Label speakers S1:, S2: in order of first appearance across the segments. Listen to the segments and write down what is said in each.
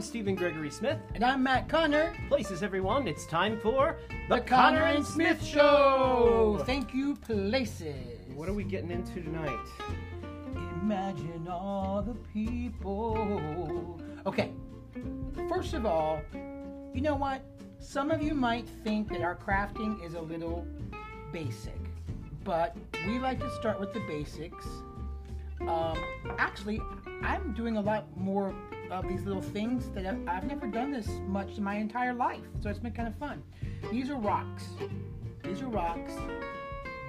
S1: I'm Stephen Gregory Smith.
S2: And I'm Matt Connor.
S1: Places, everyone. It's time for
S2: The, Connor and Smith Show. Thank you, places.
S1: What are we getting into tonight?
S2: Imagine all the people. Okay, first of all, you know what? Some of you might think that our crafting is a little basic, but we like to start with the basics. Um, actually, I'm doing a lot more of these little things that I've, I've never done this much in my entire life, so it's been kind of fun. These are rocks. These are rocks.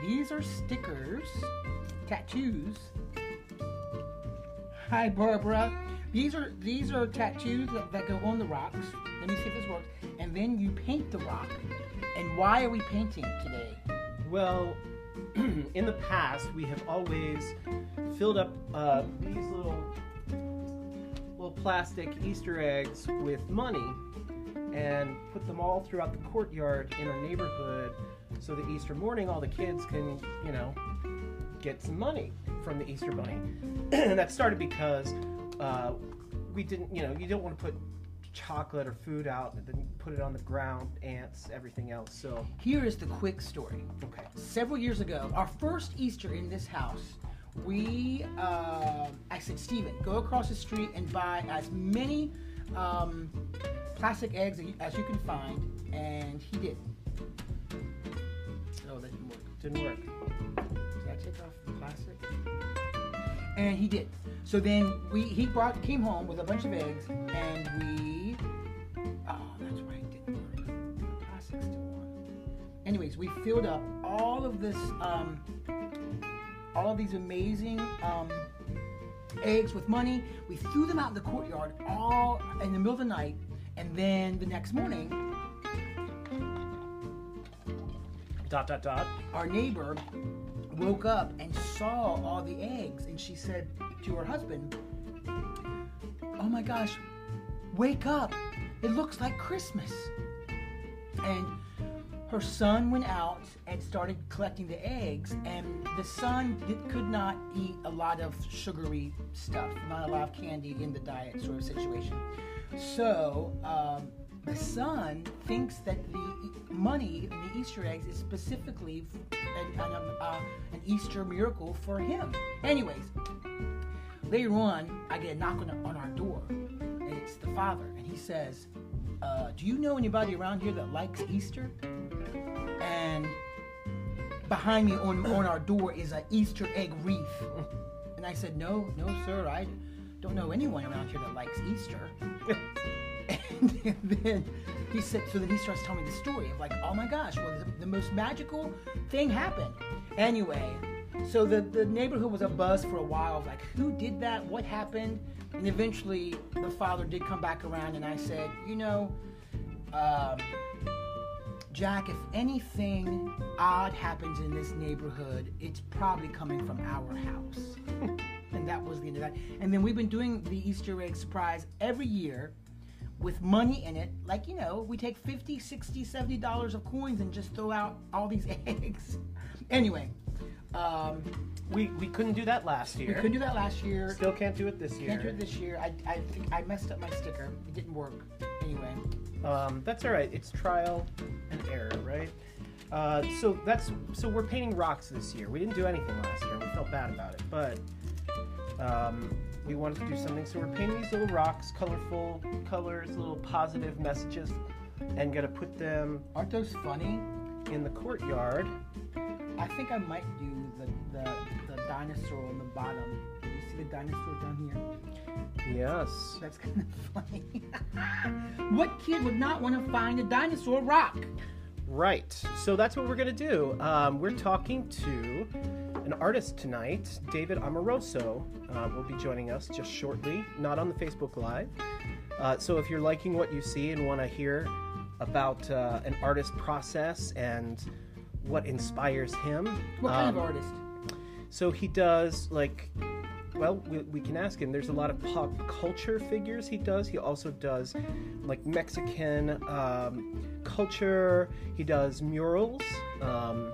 S2: These are stickers, tattoos. Hi, Barbara. These are these are tattoos that, that go on the rocks. Let me see if this works. And then you paint the rock. And why are we painting today?
S1: Well, in the past, we have always filled up uh, these little little plastic Easter eggs with money and put them all throughout the courtyard in our neighborhood so that Easter morning all the kids can, you know, get some money from the Easter bunny. and that started because uh, we didn't, you know, you don't want to put chocolate or food out and then put it on the ground, ants, everything else. So,
S2: Here is the quick story.
S1: okay.
S2: Several years ago, our first Easter in this house, we, uh, I said, Steven, go across the street and buy as many um, plastic eggs as you- can find. And he did. Oh, that didn't work.
S1: Didn't work.
S2: Did I take off the plastic? And he did. So then we he brought came home with a bunch of eggs and we oh that's right it didn't work. The plastic's still on. Anyways, we filled up all of this um, all of these amazing um, eggs with money. We threw them out in the courtyard all in the middle of the night, and then the next morning,
S1: Dot, dot, dot.
S2: our neighbor woke up and saw all the eggs and she said to her husband oh my gosh wake up it looks like christmas and her son went out and started collecting the eggs and the son did, could not eat a lot of sugary stuff not a lot of candy in the diet sort of situation so um, the son thinks that the money the Easter eggs is specifically an, an, um, uh, an Easter miracle for him. Anyways, later on, I get a knock on, on our door, and it's the father, and he says, uh, "Do you know anybody around here that likes Easter?" And behind me on on our door is an Easter egg wreath, and I said, "No, no, sir, I don't know anyone around here that likes Easter." and then he said, so then he starts telling me the story of like, oh my gosh, well, the, the most magical thing happened. Anyway, so the, the neighborhood was a buzz for a while of like, who did that? What happened? And eventually the father did come back around and I said, you know, um, Jack, if anything odd happens in this neighborhood, it's probably coming from our house. and that was the end of that. And then we've been doing the Easter egg surprise every year with money in it. Like, you know, we take 50, 60, 70 dollars of coins and just throw out all these eggs. anyway, um,
S1: We, we couldn't do that last year.
S2: we couldn't do that last year.
S1: Still can't do it this year.
S2: Can't do it this year. I, I think I messed up my sticker. It didn't work. Anyway.
S1: Um, that's all right. It's trial and error, right? Uh, so that's so we're painting rocks this year. We didn't do anything last year. We felt bad about it, but um, we wanted to do something. So we're painting these little rocks, colorful colors, little positive messages, and gonna put them
S2: Aren't those funny?
S1: in the courtyard.
S2: I think I might do the, the, dinosaur on the bottom. You see the dinosaur down here?
S1: Yes.
S2: That's kind of funny. what kid would not want to find a dinosaur rock?
S1: Right. So that's what we're going to do. Um, we're talking to an artist tonight, David Amoroso. Uh, will be joining us just shortly, not on the Facebook Live. Uh, so if you're liking what you see and want to hear about uh, an artist process and what inspires him,
S2: What kind
S1: um,
S2: of artist?
S1: So he does like, well, we, we can ask him. There's a lot of pop culture figures he does. He also does like Mexican um, culture. He does murals. Um,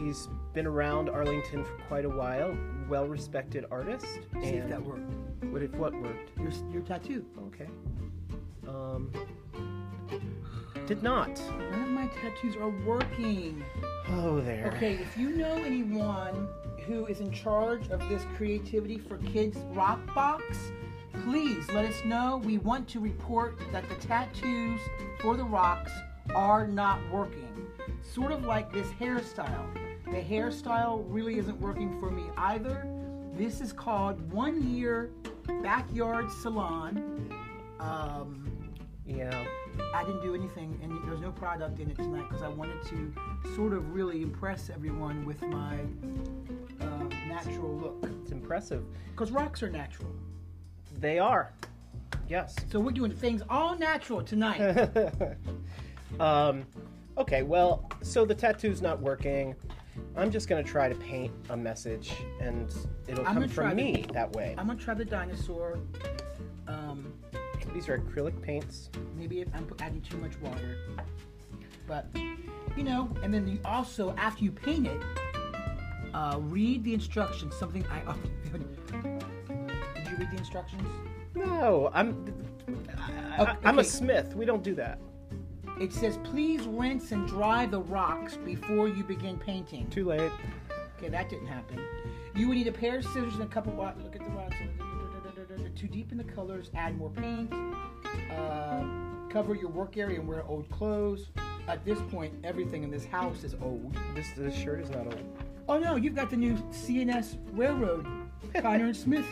S1: he's been around Arlington for quite a while. Well-respected artist.
S2: See if that worked.
S1: What if what worked?
S2: Your, your tattoo.
S1: Okay. Um, did not.
S2: None of my tattoos are working.
S1: Oh, there.
S2: Okay, if you know anyone who is in charge of this creativity for kids rock box, please let us know. We want to report that the tattoos for the rocks are not working. Sort of like this hairstyle. The hairstyle really isn't working for me either. This is called One Year Backyard Salon. Um,
S1: Yeah.
S2: I didn't do anything, and there's no product in it tonight because I wanted to sort of really impress everyone with my natural look.
S1: It's impressive.
S2: Because rocks are natural.
S1: They are. Yes.
S2: So we're doing things all natural tonight.
S1: um, okay, well, so the tattoo's not working. I'm just gonna try to paint a message, and it'll
S2: I'm
S1: come from me that way.
S2: I'm gonna try the dinosaur. Um,
S1: These are acrylic paints.
S2: maybe if I'm adding too much water. But, you know, and then you also, after you paint it, uh, read the instructions. Something I. Oh, did you read the instructions?
S1: No, I'm. I,
S2: Okay,
S1: I'm a smith. We don't do that.
S2: It says, please rinse and dry the rocks before you begin painting.
S1: Too late.
S2: Okay, that didn't happen. You would need a pair of scissors and a cup of water. Look at the rocks. To deepen the colors, add more paint. Uh, cover your work area and wear old clothes. At this point, everything in this house is old.
S1: This this shirt is not old.
S2: Oh no, you've got the new CNS Railroad Connor and Smith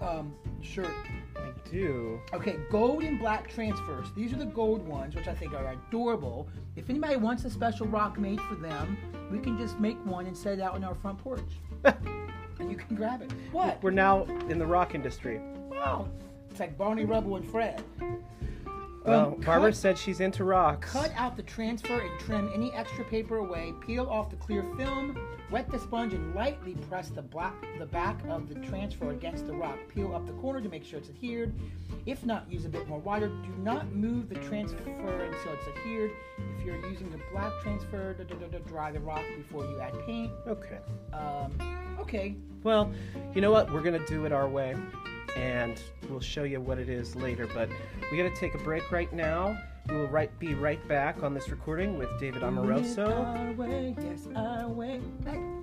S2: um, shirt.
S1: I do.
S2: Okay, gold and black transfers. These are the gold ones, which I think are adorable. If anybody wants a special rock made for them, we can just make one and set it out on our front porch. and you can grab it. What?
S1: We're now in the rock industry.
S2: Wow. It's like Barney Rubble and Fred.
S1: Well,
S2: Um,
S1: Barbara
S2: cut-
S1: said she's into rocks.
S2: Cut out the transfer and trim any extra paper away. Peel off the clear film. Wet the sponge and lightly press the black the back of the transfer against the rock. Peel up the corner to make sure it's adhered. If not, use a bit more water. Do not move the transfer until it's adhered. If you're using the black transfer, da, da, da, dry the rock before you add paint.
S1: Okay.
S2: Um, okay.
S1: Well, you know what? We're gonna do it our way, and we'll show you what it is later. But we gotta take a break right now. We will right be right back on this recording with David Amoroso.
S2: Our way, yes, our way.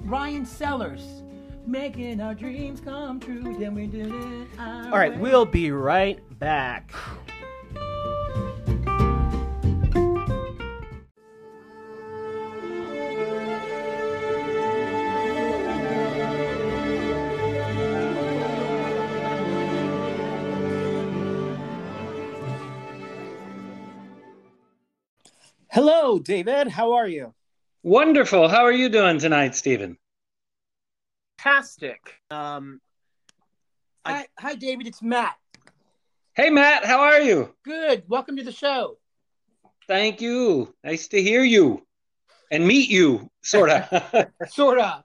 S2: Ryan Sellers, making our dreams come true. Then we did it.
S1: All right,
S2: way.
S1: we'll be right back. Hello, David. How are you?
S3: Wonderful. How are you doing tonight, Stephen?
S1: Fantastic. Um,
S2: Hi, hi, David. It's Matt.
S3: Hey, Matt. How are you?
S2: Good. Welcome to the show.
S3: Thank you. Nice to hear you and meet you, sort of.
S2: Sort of.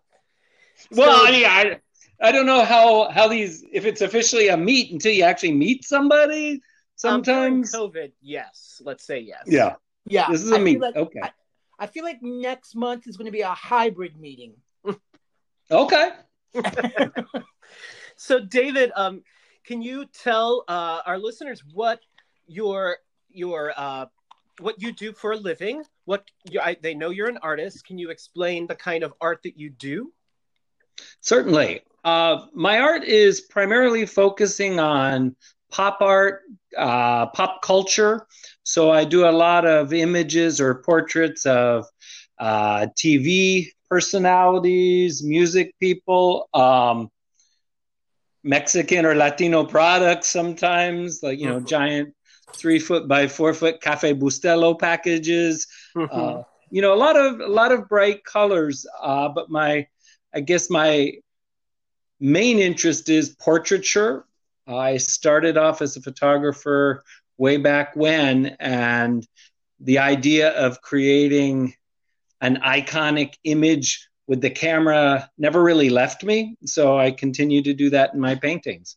S3: well, I mean, I, I don't know how how these if it's officially a meet until you actually meet somebody.
S1: um, during
S3: Sometimes,
S1: COVID, yes. Let's say yes.
S3: yeah.
S2: Yeah.
S3: This is
S2: I
S3: a
S2: feel
S3: meet.
S2: like-
S3: Okay.
S2: I, I feel like next month is going to be a hybrid meeting.
S3: Okay.
S1: So, David, um, can you tell uh, our listeners what your your uh, what you do for a living? What you, I, they know you're an artist. Can you explain the kind of art that you do?
S3: Certainly. Uh, my art is primarily focusing on pop art, uh, pop culture. So I do a lot of images or portraits of uh, TV personalities, music people, um, Mexican or Latino products sometimes, like, you know,
S1: Mhm.
S3: giant three foot by four foot Cafe Bustelo packages
S1: Mm-hmm.
S3: uh, you know a lot of a lot of bright colors uh, but my i guess my main interest is portraiture i started off as a photographer way back when and the idea of creating an iconic image with the camera never really left me so i continue to do that in my paintings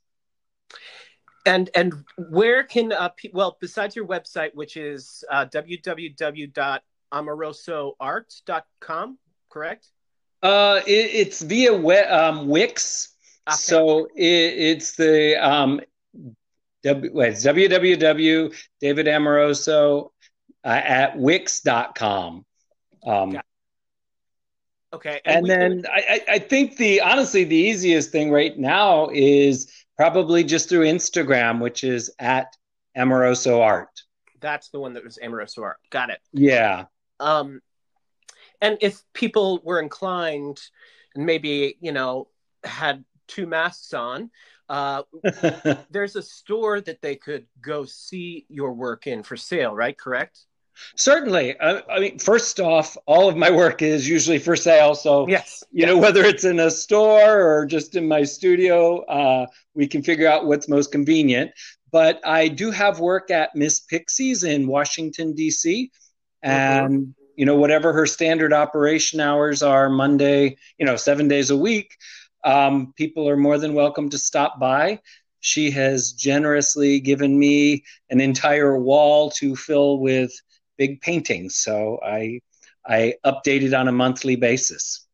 S1: and and where can uh, pe- well besides your website, which is uh, www.amorosoart.com, correct?
S3: Uh, it, it's via we- um, Wix.
S1: Okay.
S3: So it, it's the um, W, wait, it's www.davidamoroso uh, at wix.com. Um,
S1: Okay.
S3: and
S1: we-
S3: then I, I I think the honestly the easiest thing right now is probably just through Instagram, which is at Amoroso Art.
S1: that's the one that was Amoroso Art. Got it.
S3: Yeah.
S1: Um, and if people were inclined and maybe, you know, had two masks on, uh, there's a store that they could go see your work in for sale, right? Correct?
S3: Certainly. I, I mean, first off, all of my work is usually for sale. So,
S1: Yes.
S3: you know, whether it's in a store or just in my studio, uh, we can figure out what's most convenient. But I do have work at Miss Pixie's in Washington, D.C. And, you know, whatever her standard operation hours are Monday, you know, seven days a week, um, people are more than welcome to stop by. She has generously given me an entire wall to fill with big paintings. So I I update it on a monthly basis.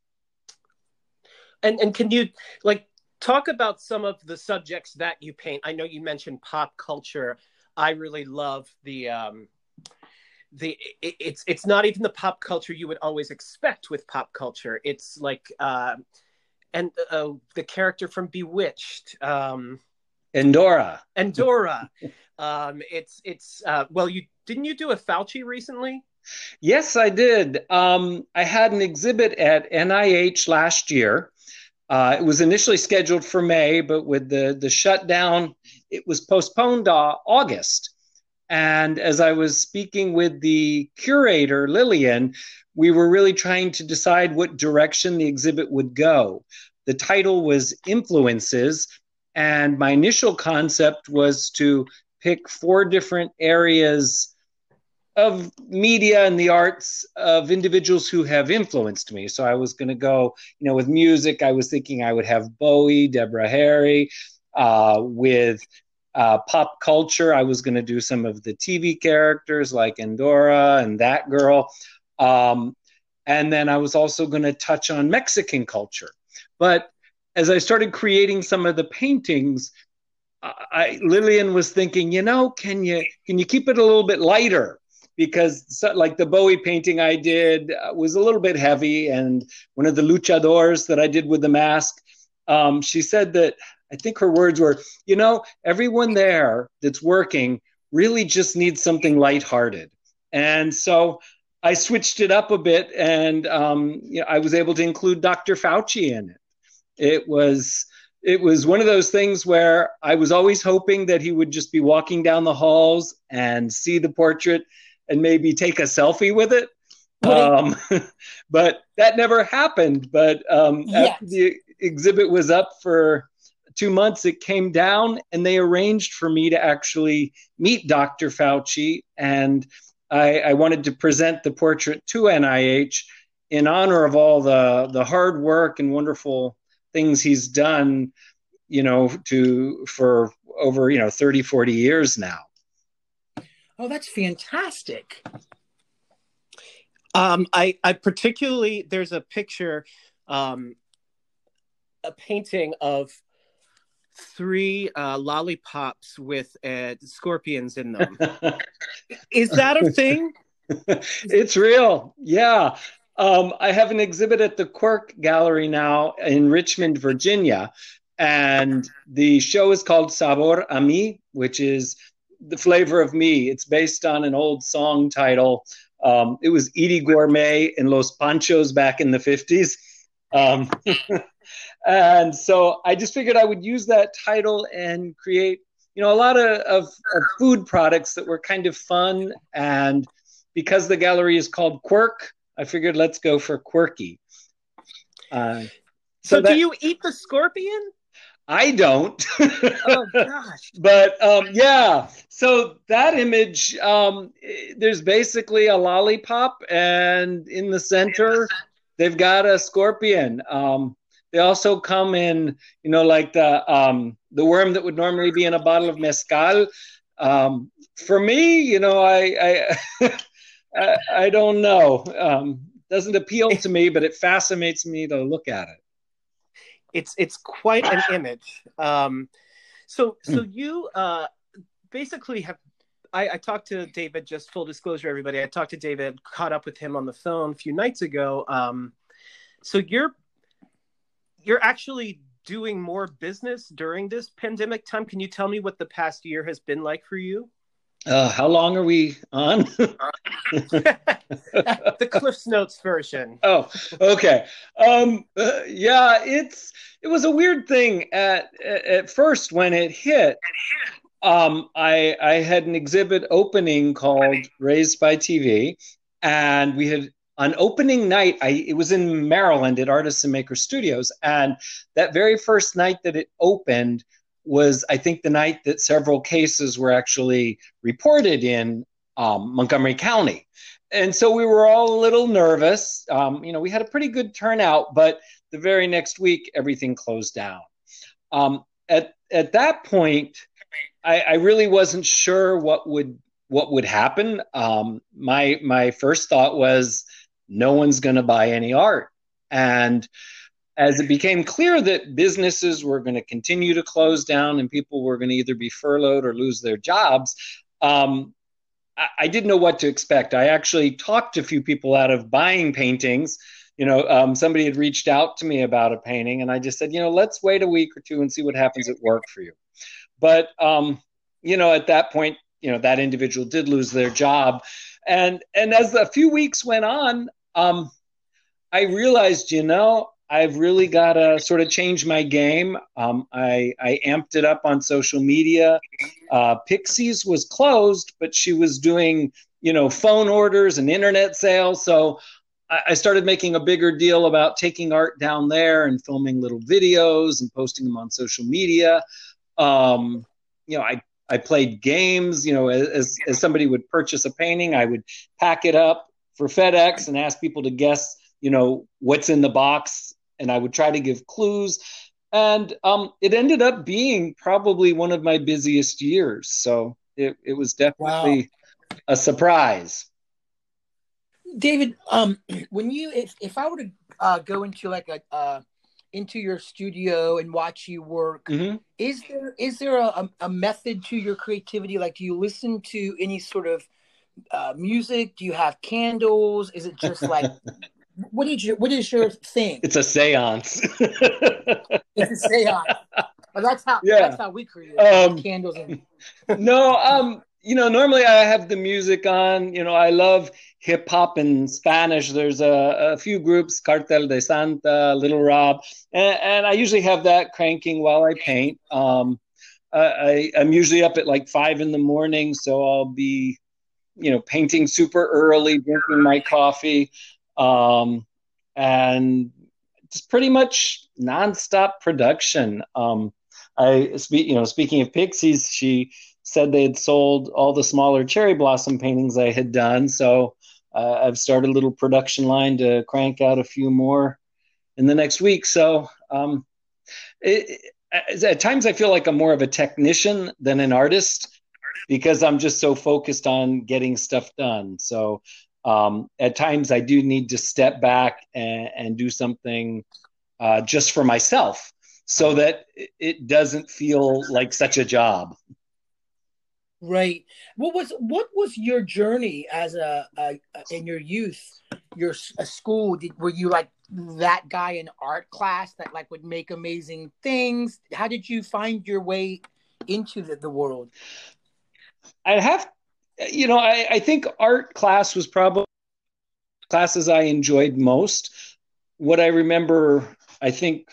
S1: And and can you like talk about some of the subjects that you paint? I know you mentioned pop culture. I really love the um the it, it's it's not even the pop culture you would always expect with pop culture. It's like uh and uh, the character from Bewitched, um
S3: Endora.
S1: and Dora. um it's it's uh well you didn't you do a Fauci recently?
S3: Yes, I did. Um, I had an exhibit at NIH last year. Uh, it was initially scheduled for May, but with the, the shutdown, it was postponed to August. And as I was speaking with the curator, Lillian, we were really trying to decide what direction the exhibit would go. The title was Influences, and my initial concept was to pick four different areas of media and the arts of individuals who have influenced me. So I was going to go, you know, with music, I was thinking I would have Bowie, Deborah Harry. Uh, with uh, pop culture, I was going to do some of the TV characters like Endora and that girl. Um, and then I was also going to touch on Mexican culture. But as I started creating some of the paintings, I, Lillian was thinking, you know, can you can you keep it a little bit lighter? Because so, like the Bowie painting I did uh, was a little bit heavy, and one of the luchadors that I did with the mask, um, she said that I think her words were, you know, everyone there that's working really just needs something lighthearted, and so I switched it up a bit, and um, you know, I was able to include Dr. Fauci in it. It was it was one of those things where I was always hoping that he would just be walking down the halls and see the portrait and maybe take a selfie with it. Um, but that never happened. But um,
S2: Yes.
S3: the exhibit was up for two months, it came down and they arranged for me to actually meet Dr. Fauci. And I, I wanted to present the portrait to NIH in honor of all the, the hard work and wonderful things he's done you know to for over you know 30 40 years now
S2: Oh, that's fantastic.
S1: Um, I, I particularly there's a picture, um, a painting of three uh, lollipops with uh, scorpions in them. Is that a thing?
S3: it's real. Yeah. Um, i have an exhibit at the quirk gallery now in richmond virginia and the show is called sabor a mi which is the flavor of me it's based on an old song title. Um, it was Eydie Gormé in los panchos back in the 50s um, and so i just figured i would use that title and create you know a lot of, of, of food products that were kind of fun and because the gallery is called Quirk, I figured let's go for quirky. Uh,
S1: So,
S3: so that-
S1: do you eat the scorpion?
S3: I don't,
S1: Oh gosh.
S3: but um, yeah. So that image, um, there's basically a lollipop, and in the center, they've got a scorpion. Um, they also come in, you know, like the um, the worm that would normally be in a bottle of mezcal. Um, for me, you know, I I, I, I don't know. Um, doesn't appeal to me, but it fascinates me to look at it.
S1: It's it's quite an image. Um, so so you uh, basically have I, I, talked to David. Just full disclosure, everybody. I talked to David, caught up with him on the phone a few nights ago. Um, so you're you're actually doing more business during this pandemic time. Can you tell me what the past year has been like for you?
S3: Uh, how long are we on?
S1: the Cliff's Notes version.
S3: Oh, okay. Um, uh, yeah, it's it was a weird thing at at first when it hit. Um, I I had an exhibit opening called Raised by TV, and we had on opening night. I it was in Maryland at Artists and Maker Studios, and that very first night that it opened was I think the night that several cases were actually reported in um, Montgomery County. And so we were all a little nervous. Um, you know, we had a pretty good turnout, but the very next week, everything closed down. Um, at at that point, I, I, really wasn't sure what would what would happen. Um, my my first thought was, no one's going to buy any art, and as it became clear that businesses were going to continue to close down and people were going to either be furloughed or lose their jobs, um, I, I, didn't know what to expect. I actually talked a few people out of buying paintings. You know, um, somebody had reached out to me about a painting, and I just said, you know, let's wait a week or two and see what happens at work for you. But, um, you know, at that point, you know, that individual did lose their job. And, and as a few weeks went on, um, I realized, you know, I've really got to sort of change my game. Um, I, I amped it up on social media. Uh, Pixies was closed, but she was doing, you know, phone orders and internet sales. So I, I started making a bigger deal about taking art down there and filming little videos and posting them on social media. Um, you know, I I played games. You know, as as somebody would purchase a painting, I would pack it up for FedEx and ask people to guess you know what's in the box and I would try to give clues. And um, it ended up being probably one of my busiest years. So it, it was definitely wow. a surprise.
S2: David, um, when you if, if I were to uh, go into like a uh, into your studio and watch you work, mm-hmm. is there is there a, a method to your creativity? Like, do you listen to any sort of uh, music? Do you have candles? Is it just like what is your what is your thing?
S3: It's a séance.
S2: it's a séance. But that's how yeah. that's how we create um, candles and
S3: No, um, you know, normally I have the music on, you know, I love hip hop in Spanish. There's a, a, few groups, Cartel de Santa, Lil Rob, and, and I usually have that cranking while I paint. Um, I, I'm usually up at like five in the morning, so I'll be, you know, painting super early, drinking my coffee um, and it's pretty much nonstop production. Um, I speak, you know, speaking of Pixies, she said they had sold all the smaller cherry blossom paintings I had done, so uh, I've started a little production line to crank out a few more in the next week. So um, it, at times I feel like I'm more of a technician than an artist because I'm just so focused on getting stuff done. So um, at times I do need to step back and, and do something uh, just for myself so that it doesn't feel like such a job.
S2: Right. What was what was your journey as a, a, a in your youth? Your school did, were you like that guy in art class that like would make amazing things? How did you find your way into the, the world?
S3: I have you know, I, I think art class was probably classes I enjoyed most. What I remember, I think,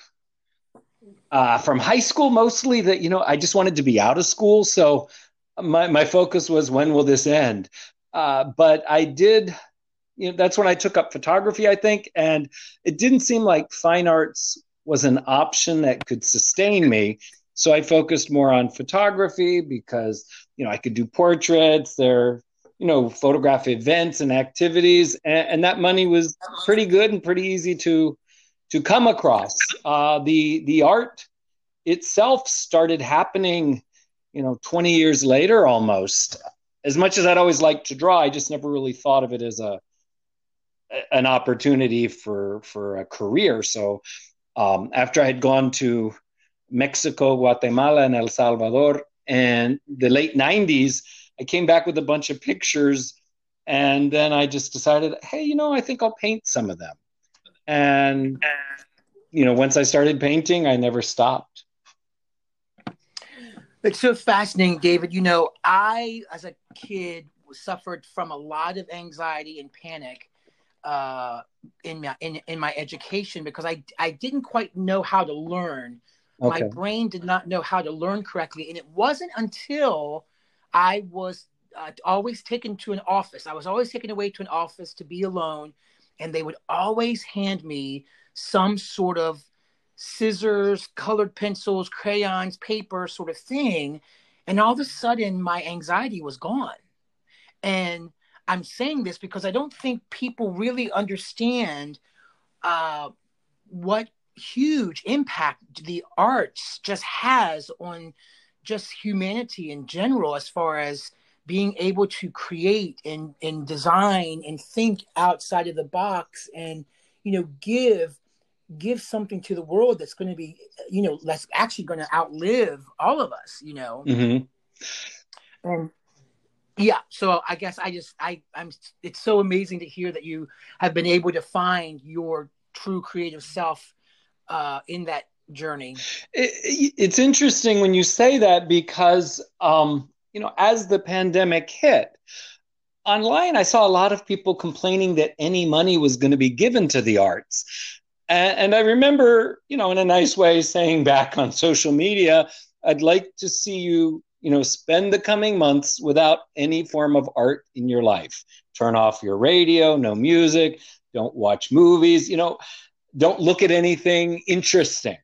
S3: uh, from high school mostly that you know I just wanted to be out of school, so my my focus was when will this end. Uh, but I did, you know, that's when I took up photography, I think, and it didn't seem like fine arts was an option that could sustain me. So I focused more on photography because you know I could do portraits. There, you know, photograph events and activities, and, and that money was pretty good and pretty easy to to come across. Uh, the the art itself started happening, you know, 20 years later almost. As much as I'd always liked to draw, I just never really thought of it as a an opportunity for for a career. So um, after I had gone to Mexico, Guatemala, and El Salvador, and the late 90s, I came back with a bunch of pictures and then I just decided, hey, you know, I think I'll paint some of them. And, you know, once I started painting, I never stopped.
S2: It's so fascinating, David. You know, I, as a kid, suffered from a lot of anxiety and panic uh, in my in, in my education because I I didn't quite know how to learn. Okay. My brain did not know how to learn correctly, and it wasn't until I was uh, always taken to an office. I was always taken away to an office to be alone, and they would always hand me some sort of scissors, colored pencils, crayons, paper sort of thing. And all of a sudden, my anxiety was gone. And I'm saying this because I don't think people really understand uh, what huge impact the arts just has on just humanity in general, as far as being able to create and, and design and think outside of the box and you know give give something to the world that's going to be you know that's actually going to outlive all of us you know mm-hmm. and yeah so i guess i just i i'm it's so amazing to hear that you have been able to find your true creative self uh in that journey
S3: it, it's interesting when you say that because um you know, as the pandemic hit, online I saw a lot of people complaining that any money was going to be given to the arts. And, and I remember, you know, in a nice way saying back on social media, I'd like to see you, you know, spend the coming months without any form of art in your life. Turn off your radio, no music, don't watch movies, you know, don't look at anything interesting.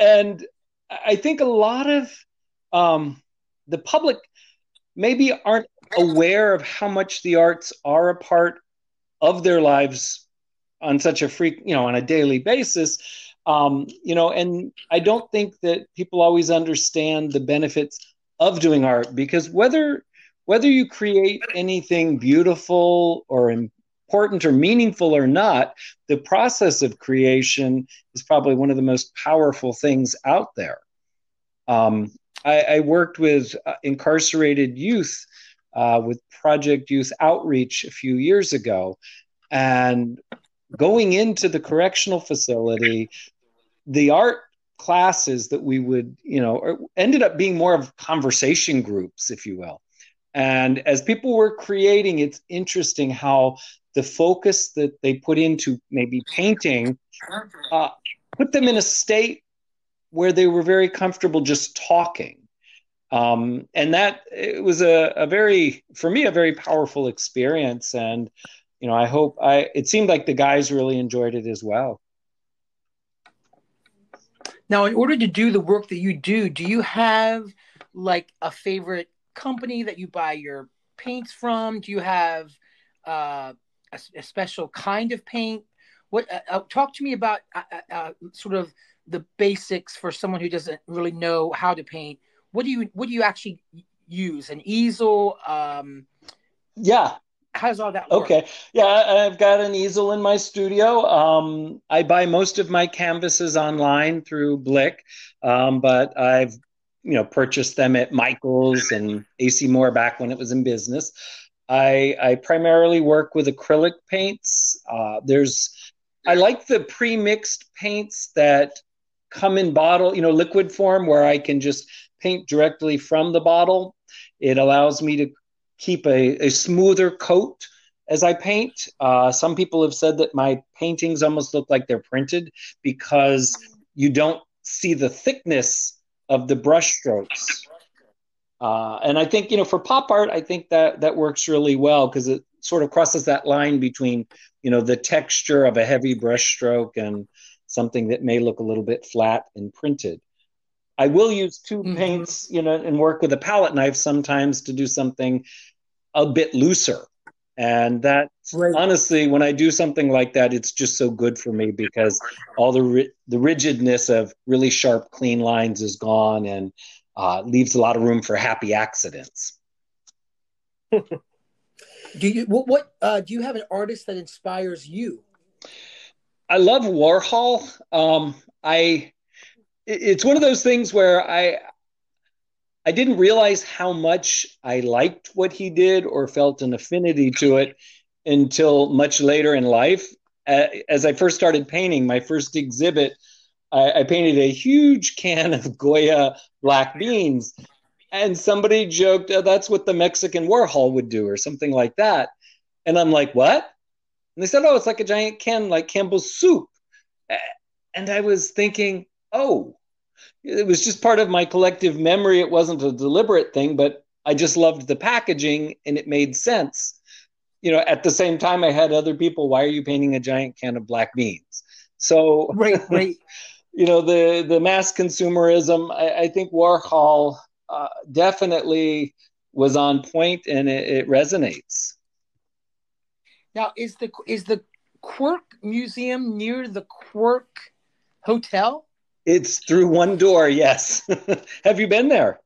S3: And I think a lot of um, the public maybe aren't aware of how much the arts are a part of their lives on such a freak, you know, on a daily basis. Um, you know, and I don't think that people always understand the benefits of doing art because whether whether you create anything beautiful or important or meaningful or not, the process of creation is probably one of the most powerful things out there. Um, I, I worked with uh, incarcerated youth uh, with Project Youth ArtReach a few years ago. And going into the correctional facility, the art classes that we would, you know, ended up being more of conversation groups, if you will. And as people were creating, it's interesting how the focus that they put into maybe painting uh, put them in a state where they were very comfortable just talking. Um, and that it was a, a very, for me, a very powerful experience. And, you know, I hope I, it seemed like the guys really enjoyed it as well.
S2: Now, in order to do the work that you do, do you have like a favorite company that you buy your paints from? Do you have uh, a, a, special kind of paint? What uh, uh talk to me about uh, uh, uh, sort of the basics for someone who doesn't really know how to paint what do you what do you actually use an easel um
S3: yeah
S2: how does all that work?
S3: okay yeah i've got an easel in my studio um i buy most of my canvases online through blick um but i've you know purchased them at michael's and ac moore back when it was in business i i primarily work with acrylic paints uh there's i like the pre-mixed paints that come in bottle, you know, liquid form where I can just paint directly from the bottle. It allows me to keep a, a smoother coat as I paint. Uh, some people have said that my paintings almost look like they're printed because you don't see the thickness of the brush strokes. Uh, and I think, you know, for pop art, I think that that works really well because it sort of crosses that line between, you know, the texture of a heavy brush stroke and something that may look a little bit flat and printed. I will use 2 mm-hmm. paints, you know, and work with a palette knife sometimes to do something a bit looser. And that right. honestly, when I do something like that, it's just so good for me because all the ri- the rigidness of really sharp, clean lines is gone and uh, leaves a lot of room for happy accidents.
S2: do you what, what uh, do you have an artist that inspires you?
S3: I love Warhol. Um, I it's one of those things where I I didn't realize how much I liked what he did or felt an affinity to it until much later in life. As I first started painting, my first exhibit, I, I painted a huge can of Goya black oh, beans. And somebody joked, oh, that's what the Mexican Warhol would do, or something like that. And I'm like, what? And they said, oh, it's like a giant can, like Campbell's soup. And I was thinking, oh, it was just part of my collective memory. It wasn't a deliberate thing, but I just loved the packaging and it made sense. You know, at the same time, I had other people, why are you painting a giant can of black beans? So,
S1: right, right.
S3: you know, the, the mass consumerism, I, I think Warhol uh, definitely was on point and it, it resonates.
S2: Now, is the is the Quirk Museum near the Quirk Hotel?
S3: It's through one door, yes. have you been there?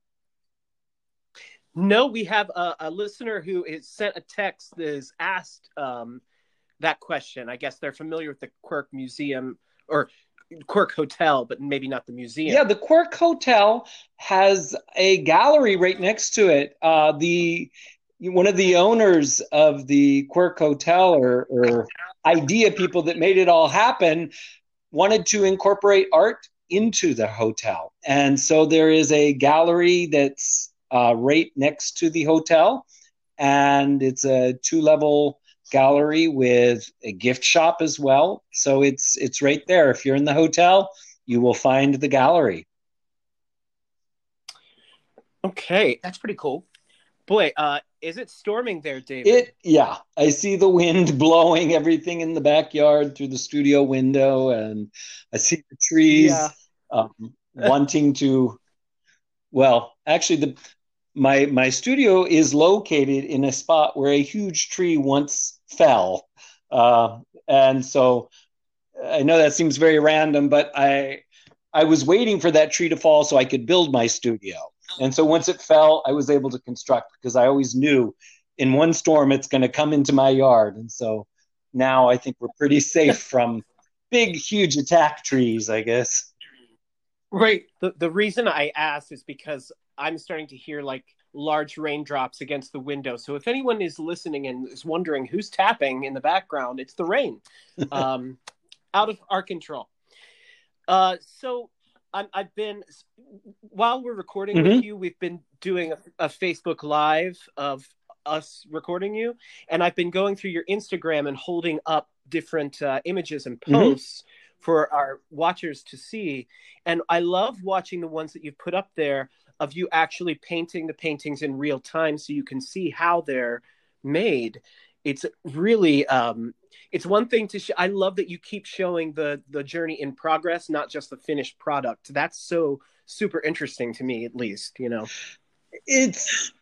S1: No, we have a, a, listener who has sent a text that has asked um, that question. I guess they're familiar with the Quirk Museum or Quirk Hotel, but maybe not the museum.
S3: Yeah, the Quirk Hotel has a gallery right next to it. Uh, the one of the owners of the Quirk Hotel or, or idea people that made it all happen wanted to incorporate art into the hotel. And so there is a gallery that's uh, right next to the hotel, and it's a two level gallery with a gift shop as well. So it's it's right there. If you're in the hotel, you will find the gallery.
S1: Okay,
S2: that's pretty cool.
S1: Boy, uh, is it storming there, David?
S3: It yeah, I see the wind blowing everything in the backyard through the studio window, and I see the trees. Yeah um, wanting to. Well, actually, the my my studio is located in a spot where a huge tree once fell, uh, and so I know that seems very random, but I I was waiting for that tree to fall so I could build my studio. And so once it fell, I was able to construct because I always knew in one storm it's going to come into my yard. And so now I think we're pretty safe from big, huge attack trees, I guess.
S1: Right. The the reason I asked is because I'm starting to hear like large raindrops against the window. So if anyone is listening and is wondering who's tapping in the background, it's the rain. um, out of our control. Uh, so i have been while we're recording mm-hmm. with you, we've been doing a, a, Facebook Live of us recording you, and I've been going through your Instagram and holding up different uh, images and mm-hmm. posts. Mm-hmm for our watchers to see. And I love watching the ones that you've put up there of you actually painting the paintings in real time so you can see how they're made. It's really um, it's one thing to sh- I love that you keep showing the the journey in progress, not just the finished product. That's so super interesting to me at least, you know.
S3: It's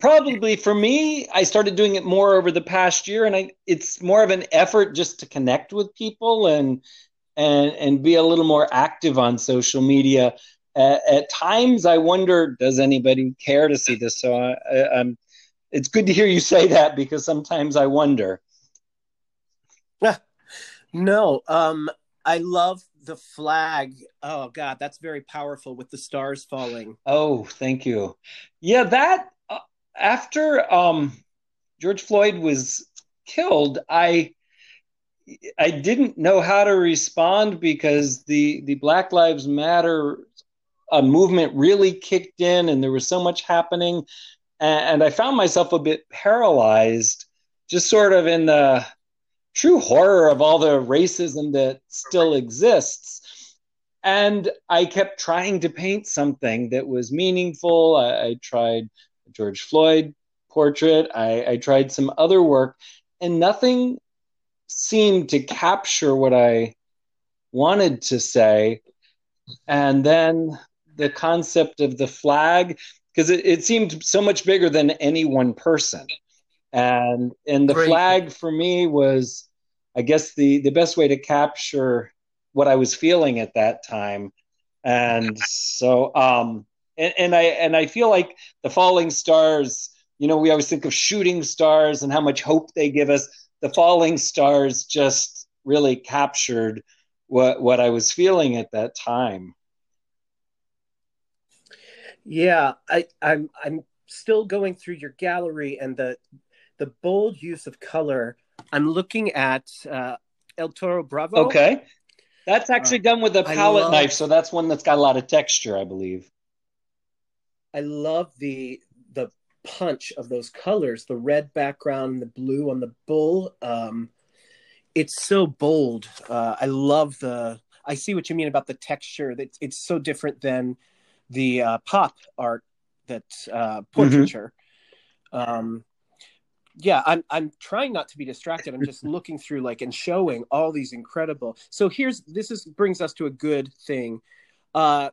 S3: probably for me i started doing it more over the past year and I, it's more of an effort just to connect with people and and and be a little more active on social media. Uh, at times, I wonder, does anybody care to see this? So I, I, I'm. It's good to hear you say that because sometimes I wonder.
S1: no, um, I love the flag. Oh God, that's very powerful with the stars falling.
S3: Oh, thank you. Yeah, that uh, after um, George Floyd was killed, I I didn't know how to respond because the the Black Lives Matter uh, movement really kicked in, and there was so much happening, and, and I found myself a bit paralyzed, just sort of in the true horror of all the racism that still exists. And I kept trying to paint something that was meaningful. I, I tried George Floyd portrait. I, I tried some other work, and nothing seemed to capture what I wanted to say. And then the concept of the flag, because it, it, seemed so much bigger than any one person. And and the Great. flag for me was, I guess, the, the best way to capture what I was feeling at that time. And so um and, and I and I feel like the falling stars, you know, we always think of shooting stars and how much hope they give us the falling stars just really captured what what I was feeling at that time.
S1: Yeah, I, I'm I'm still going through your gallery and the the bold use of color. I'm looking at uh, El Toro Bravo.
S3: Okay, that's actually done with a palette
S1: love-
S3: knife, so that's one that's got a lot of texture, I believe.
S1: I love the punch of those colors, the red background, the blue on the bull. Um, it's so bold. Uh, I love the. I see what you mean about the texture. That it's so different than the uh, pop art that uh, portraiture. Um, yeah, I'm I'm trying not to be distracted. I'm just looking through like and showing all these incredible. So here's this is brings us to a good thing. Uh,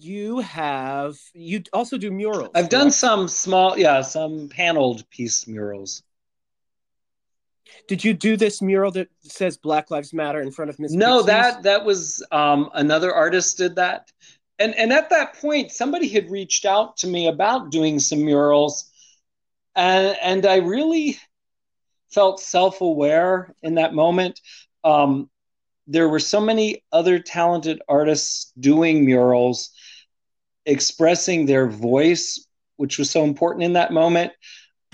S1: you have you also do murals.
S3: I've done
S1: correct?
S3: some small, yeah, some paneled piece murals.
S1: Did you do this mural that says Black Lives Matter in front of Miss?
S3: No,
S1: Pixies?
S3: that that was um, another artist did that, and and at that point, somebody had reached out to me about doing some murals, and and I really felt self aware in that moment. Um, there were so many other talented artists doing murals, expressing their voice, which was so important in that moment.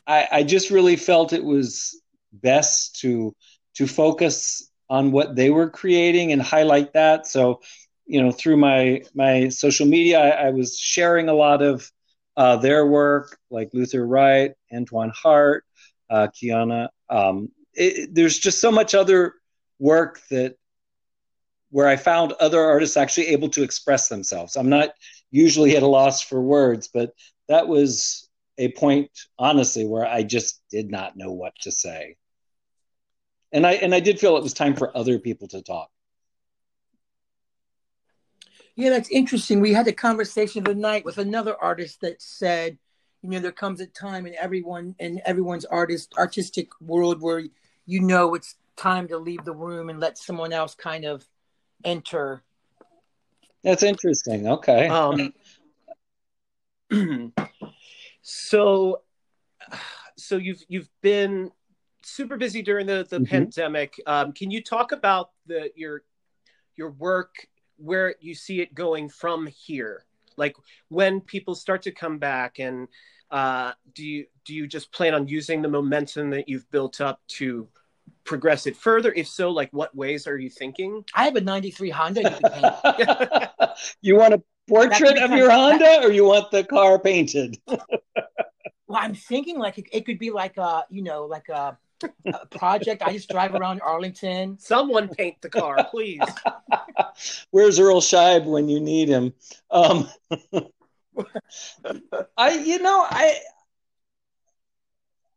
S3: I, I just really felt it was best to to focus on what they were creating and highlight that. So, you know, through my my social media, I, I was sharing a lot of uh, their work, like Luther Wright, Antoine Hart, uh, Kiana. Um, it, there's just so much other work that where I found other artists actually able to express themselves. I'm not usually at a loss for words, but that was a point, honestly, where I just did not know what to say. And I and I did feel it was time for other people to talk.
S2: Yeah, that's interesting. We had a conversation the night with another artist that said, you know, there comes a time in everyone in everyone's artist artistic world where you know it's time to leave the room and let someone else kind of enter.
S3: That's interesting. Okay.
S1: Um, so, so you've you've been super busy during the the
S3: Mhm.
S1: pandemic. Um, can you talk about the your your work where you see it going from here? Like when people start to come back, and uh, do you do you just plan on using the momentum that you've built up to progress it further? If so, like what ways are you thinking?
S2: I have a 93 Honda you can paint.
S3: you want a portrait of your
S2: kind of-
S3: Honda, or you want the car painted?
S2: Well, I'm thinking like it, it could be like a, you know, like a, a project. I just drive around Arlington.
S1: Someone paint the car, please.
S3: Where's Earl Scheib when you need him? Um, I, you know, I,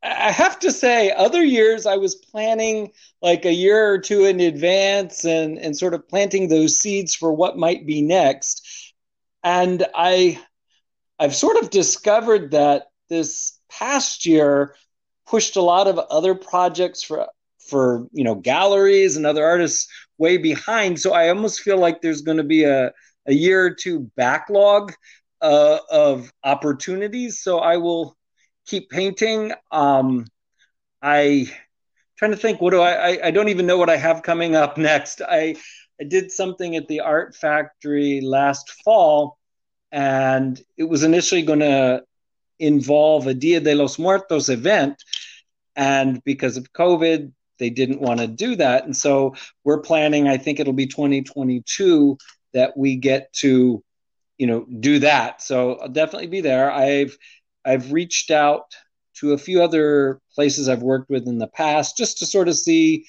S3: I have to say, other years I was planning like a year or two in advance and and sort of planting those seeds for what might be next. And I, I've sort of discovered that this past year pushed a lot of other projects for for you know galleries and other artists way behind. So I almost feel like there's going to be a a year or two backlog uh, of opportunities. So I will keep painting. Um, I trying to think. What do I, I? I don't even know what I have coming up next. I I did something at the Art Factory last fall, and it was initially going to involve a Dia de los Muertos event, and because of COVID, they didn't want to do that, and so we're planning. I think it'll be 2022 that we get to, you know, do that. So I'll definitely be there. I've I've reached out to a few other places I've worked with in the past just to sort of see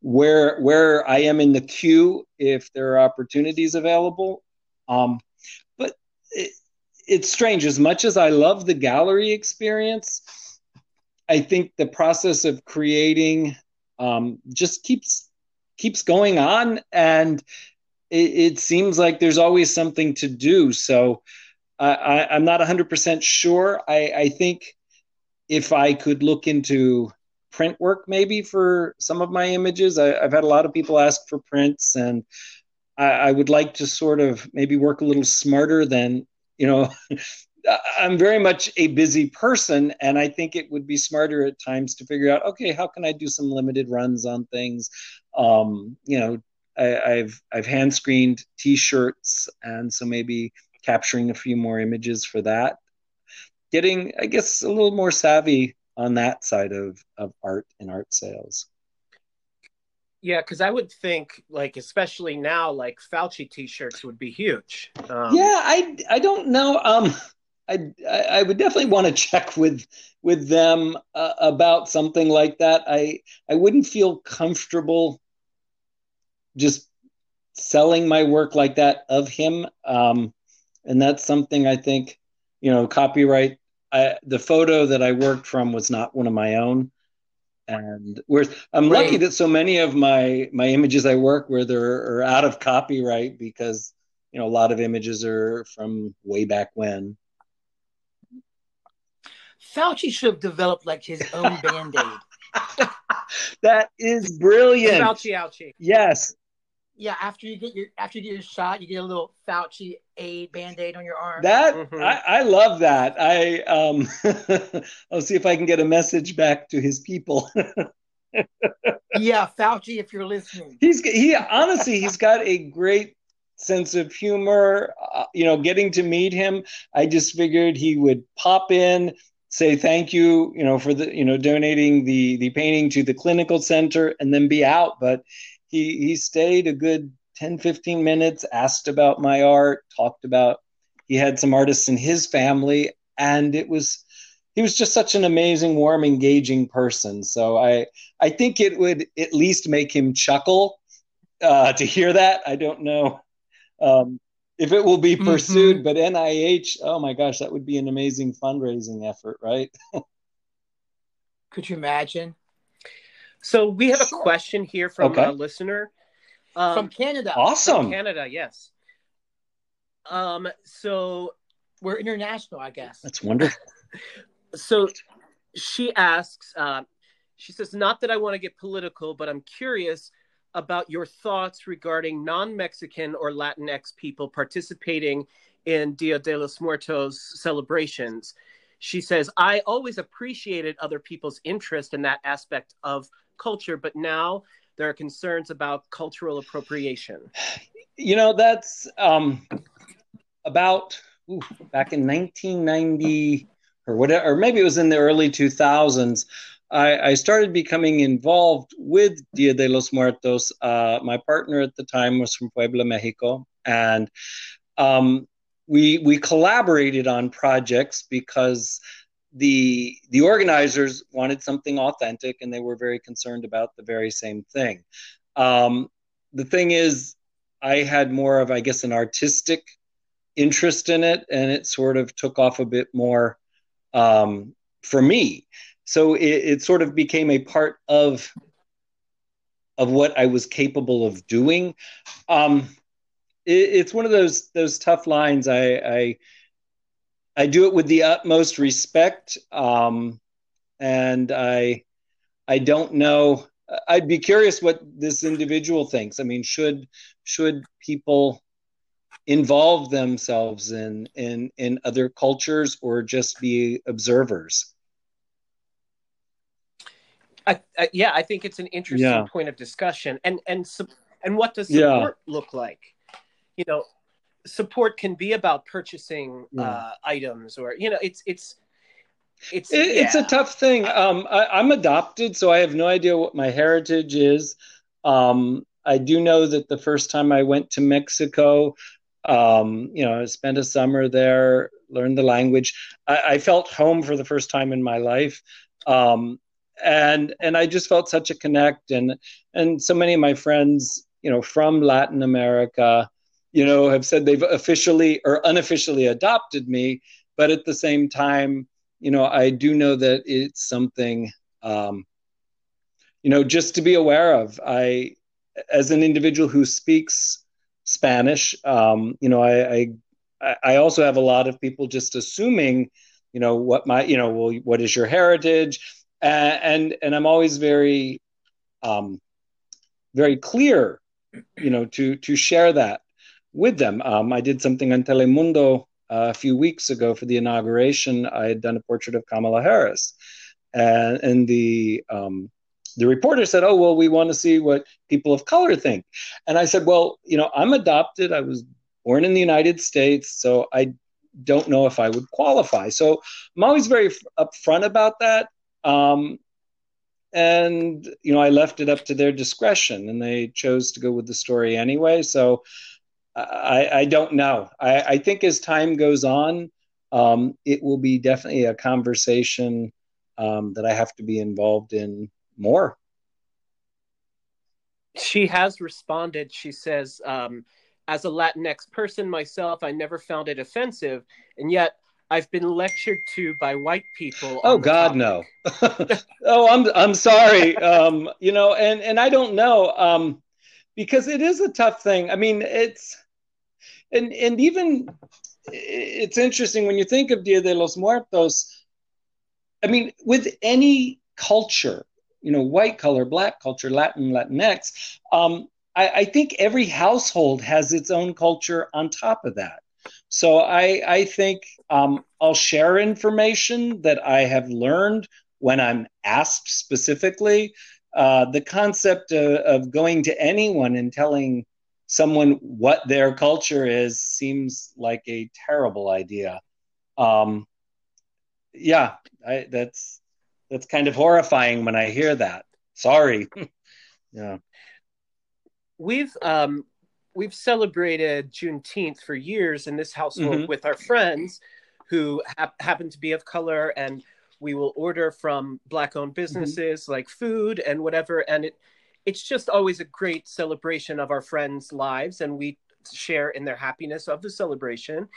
S3: where where I am in the queue if there are opportunities available. Um, but it, it's strange. As much as I love the gallery experience, I think the process of creating um, just keeps keeps going on, and it, it, seems like there's always something to do. So I, I'm not 100% sure. I, I think if I could look into print work maybe for some of my images. I, have had a lot of people ask for prints, and I, I, would like to sort of maybe work a little smarter than you know. I'm very much a busy person, and I think it would be smarter at times to figure out, okay, how can I do some limited runs on things? Um, you know, I, have I've hand screened T-shirts, and so maybe capturing a few more images for that. Getting, I guess, a little more savvy on that side of, of art and art sales.
S1: Yeah, because I would think, like, especially now, like Fauci T-shirts would be huge.
S3: Um, yeah, I I don't know. Um, I I would definitely want to check with with them uh, about something like that. I I wouldn't feel comfortable just selling my work like that of him. Um, and that's something I think, you know, copyright. I, the photo that I worked from was not one of my own, and where I'm right. lucky that so many of my my images I work with are, are out of copyright because you know a lot of images are from way back when.
S2: Fauci should have developed like his own band aid.
S3: that is brilliant.
S1: Fauci ouchie.
S3: Yes,
S2: yeah, after you get your after you get your shot, you get a little Fauci aid band aid on your arm.
S3: That mm-hmm. I, I, love that. I um I'll see if I can get a message back to his people.
S2: yeah, Fauci, if you're listening,
S3: he's he honestly he's got a great sense of humor. Uh, you know, getting to meet him, I just figured he would pop in, say thank you, you know, for the you know donating the the painting to the clinical center, and then be out. But he he stayed a good 10 15 minutes asked about my art talked about he had some artists in his family and it was he was just such an amazing warm engaging person so i i think it would at least make him chuckle uh, to hear that i don't know um, if it will be mm-hmm. pursued mm-hmm. but nih oh my gosh that would be an amazing fundraising effort right
S2: could you imagine
S1: so we have a question here from okay. a listener
S2: um, from Canada.
S3: Awesome,
S1: from Canada. Yes. Um. So
S2: we're international, I guess.
S3: That's wonderful.
S1: so she asks. Uh, she says, "Not that I want to get political, but I'm curious." About your thoughts regarding non Mexican or Latinx people participating in Dia de los Muertos celebrations. She says, I always appreciated other people's interest in that aspect of culture, but now there are concerns about cultural appropriation.
S3: You know, that's um, about ooh, back in 1990 or whatever, or maybe it was in the early 2000s. I, I started becoming involved with Dia de los Muertos. Uh, my partner at the time was from Puebla, Mexico, and um, we we collaborated on projects because the the organizers wanted something authentic and they were very concerned about the very same thing. Um, the thing is i had more of i guess an artistic interest in it and it sort of took off a bit more um, for me. So it, it sort of became a part of of what i was capable of doing. Um, it, it's one of those those tough lines i i I do it with the utmost respect, um, and I I don't know. I'd be curious what this individual thinks. I mean, should should people involve themselves in in in other cultures or just be observers?
S1: I, I, yeah, I think it's an interesting yeah. point of discussion. And and and what does support yeah. look like? You know, support can be about purchasing yeah. uh, items or you know it's it's
S3: it's it, yeah. it's a tough thing. Um, I, am adopted so i have no idea what my heritage is. Um, i do know that the first time i went to mexico um, you know i spent a summer there learned the language. I, I felt home for the first time in my life. Um, and and i just felt such a connect. And and so many of my friends you know from latin america you know, have said they've officially or unofficially adopted me, but at the same time, you know, I do know that it's something, um, you know, just to be aware of. I, as an individual who speaks Spanish, um, you know, I, I, I also have a lot of people just assuming, you know, what my, you know, well, what is your heritage, and and, I'm always very, um, very clear, you know, to to share that with them. Um, I did something on Telemundo uh, a few weeks ago for the inauguration. I had done a portrait of Kamala Harris, and, and the um, the reporter said, "Oh, well, we want to see what people of color think." And I said, "Well, you know, I'm adopted. I was born in the United States, so I don't know if I would qualify. So I'm always very upfront about that. Um, and you know, I left it up to their discretion, and they chose to go with the story anyway. So I, I don't know. I, I, think as time goes on, um, it will be definitely a conversation um, that I have to be involved in more.
S1: She has responded. She says, um, as a Latinx person myself, I never found it offensive, and yet I've been lectured to by white people.
S3: Oh God, no! oh, I'm I'm sorry. um, you know, and and I don't know um, because it is a tough thing. I mean, it's and and even it's interesting when you think of Dia de los Muertos. I mean, with any culture, you know, white color, black culture, Latin, Latinx, um, I, I think every household has its own culture on top of that. So I, I think um, I'll share information that I have learned when I'm asked specifically. Uh, the concept of, of, going to anyone and telling someone what their culture is seems like a terrible idea. Um, yeah, I, that's that's kind of horrifying when I hear that. Sorry. yeah.
S1: We've um, we've celebrated Juneteenth for years in this household mm-hmm. with our friends who ha- happen to be of color, and we will order from black-owned mm-hmm. businesses mm-hmm. like food and whatever, and it it's just always a great celebration of our friends' lives, and we share in their happiness of the celebration.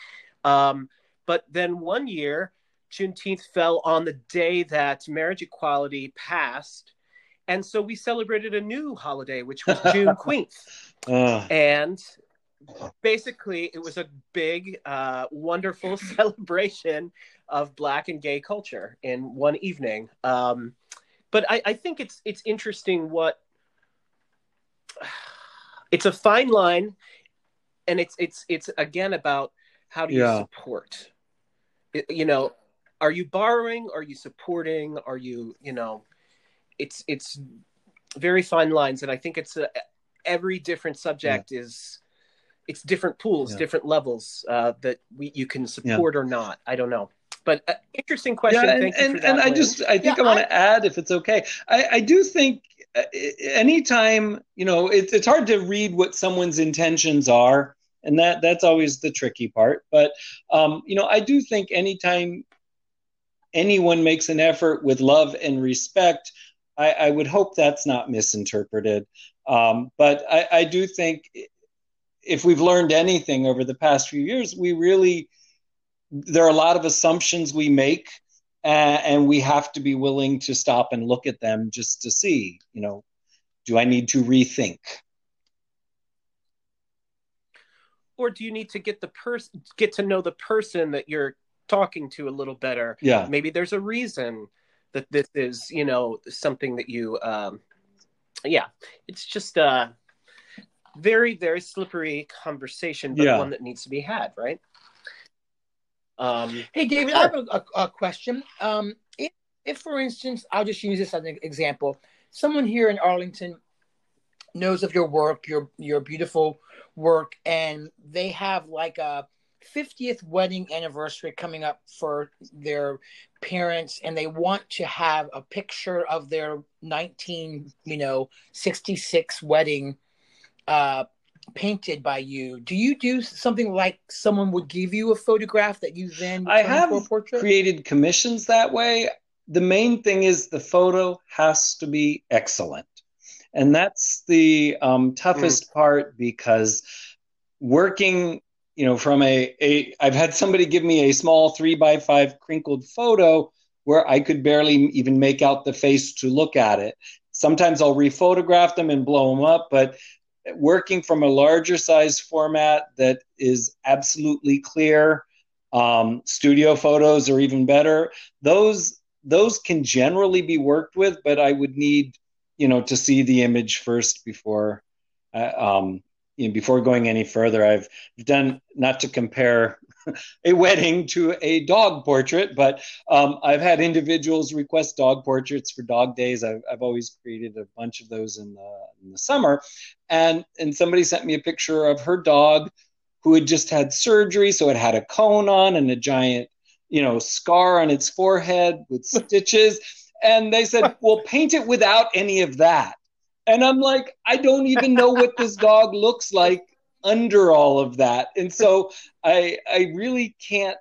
S1: Um, but then one year, Juneteenth fell on the day that marriage equality passed. And so we celebrated a new holiday, which was Juneteenth. uh. And basically, it was a big, uh, wonderful celebration of Black and gay culture in one evening. Um, but I, I think it's it's interesting what it's a fine line and it's it's it's again about how do you yeah. support you know are you borrowing are you supporting are you you know it's it's very fine lines and i think it's a, every different subject yeah. is it's different pools yeah. different levels uh, that we you can support or not i don't know but uh, interesting question.
S3: Yeah, and, and, and i just i think i want to add if it's okay I, I do think uh, anytime you know it, it's hard to read what someone's intentions are and that that's always the tricky part but um, you know i do think anytime anyone makes an effort with love and respect i, I would hope that's not misinterpreted um, but I, I do think if we've learned anything over the past few years we really there are a lot of assumptions we make and we have to be willing to stop and look at them just to see you know do i need to rethink?
S1: Or do you need to get the person get to know the person that you're talking to a little better?
S3: Yeah.
S1: Maybe there's a reason that this is you know something that you um yeah it's just a very very slippery conversation but yeah. one that needs to be had right
S2: um, hey, David, I have a, a, a question. Um, if, if, for instance, I'll just use this as an example, someone here in Arlington knows of your work, your your beautiful work, and they have like a 50th wedding anniversary coming up for their parents and they want to have a picture of their 19 you know 66 wedding uh painted by you, do you do something like someone would give you a photograph that you then
S3: I have created commissions that way. The main thing is the photo has to be excellent, and that's the um, toughest mm. part because working, you know, from a, a I've had somebody give me a small three by five crinkled photo where I could barely even make out the face to look at it. Sometimes I'll rephotograph them and blow them up, but working from a larger size format that is absolutely clear um, studio photos are even better. Those those can generally be worked with but i would need you know to see the image first before uh, um, you know, before going any further. I've done not to compare a wedding to a dog portrait, but um, I've had individuals request dog portraits for dog days. I've, I've always created a bunch of those in the, in the summer. And, and somebody sent me a picture of her dog who had just had surgery, so it had a cone on and a giant, you know, scar on its forehead with stitches. And they said, "Well, paint it without any of that." And I'm like, I don't even know what this dog looks like under all of that. And so I I really can't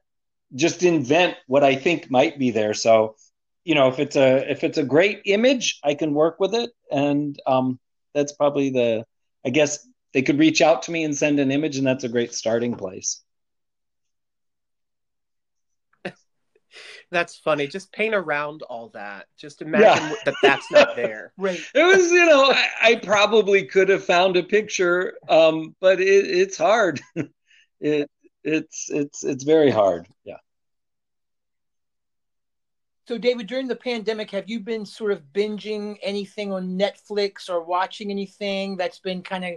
S3: just invent what I think might be there. So, you know, if it's a if it's a great image, I can work with it. And um, that's probably the I guess they could reach out to me and send an image, and that's a great starting place.
S1: That's funny. Just paint around all that. Just imagine yeah. that that's not there.
S2: right.
S3: It was, you know, I, I, probably could have found a picture, um, but it, it's hard. it, it's it's it's very hard. Yeah.
S2: So, David, during the pandemic, have you been sort of binging anything on Netflix or watching anything that's been kind of,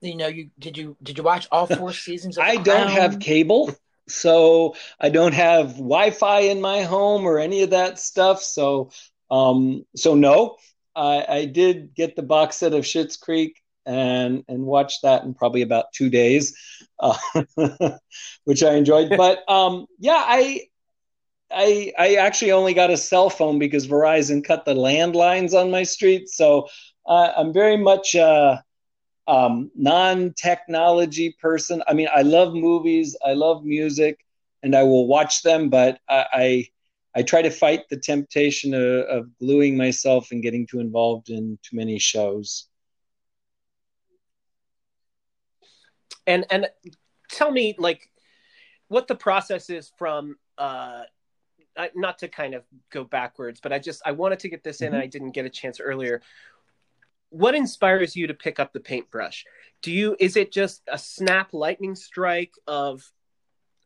S2: you know, you did you did you watch all four seasons?
S3: I don't have cable, so I don't have Wi-Fi in my home or any of that stuff. So, um, so no, I, I did get the box set of Schitt's Creek and and watched that in probably about two days, uh, which I enjoyed. But um, yeah, I I I actually only got a cell phone because Verizon cut the landlines on my street. So uh, I'm very much a um, non-technology person. I mean, I love movies, I love music, and I will watch them. But I I, I try to fight the temptation of, of gluing myself and getting too involved in too many shows.
S1: And and tell me like what the process is from uh not to kind of go backwards, but I just I wanted to get this in mm-hmm. and I didn't get a chance earlier. What inspires you to pick up the paintbrush? Do you is it just a snap lightning strike of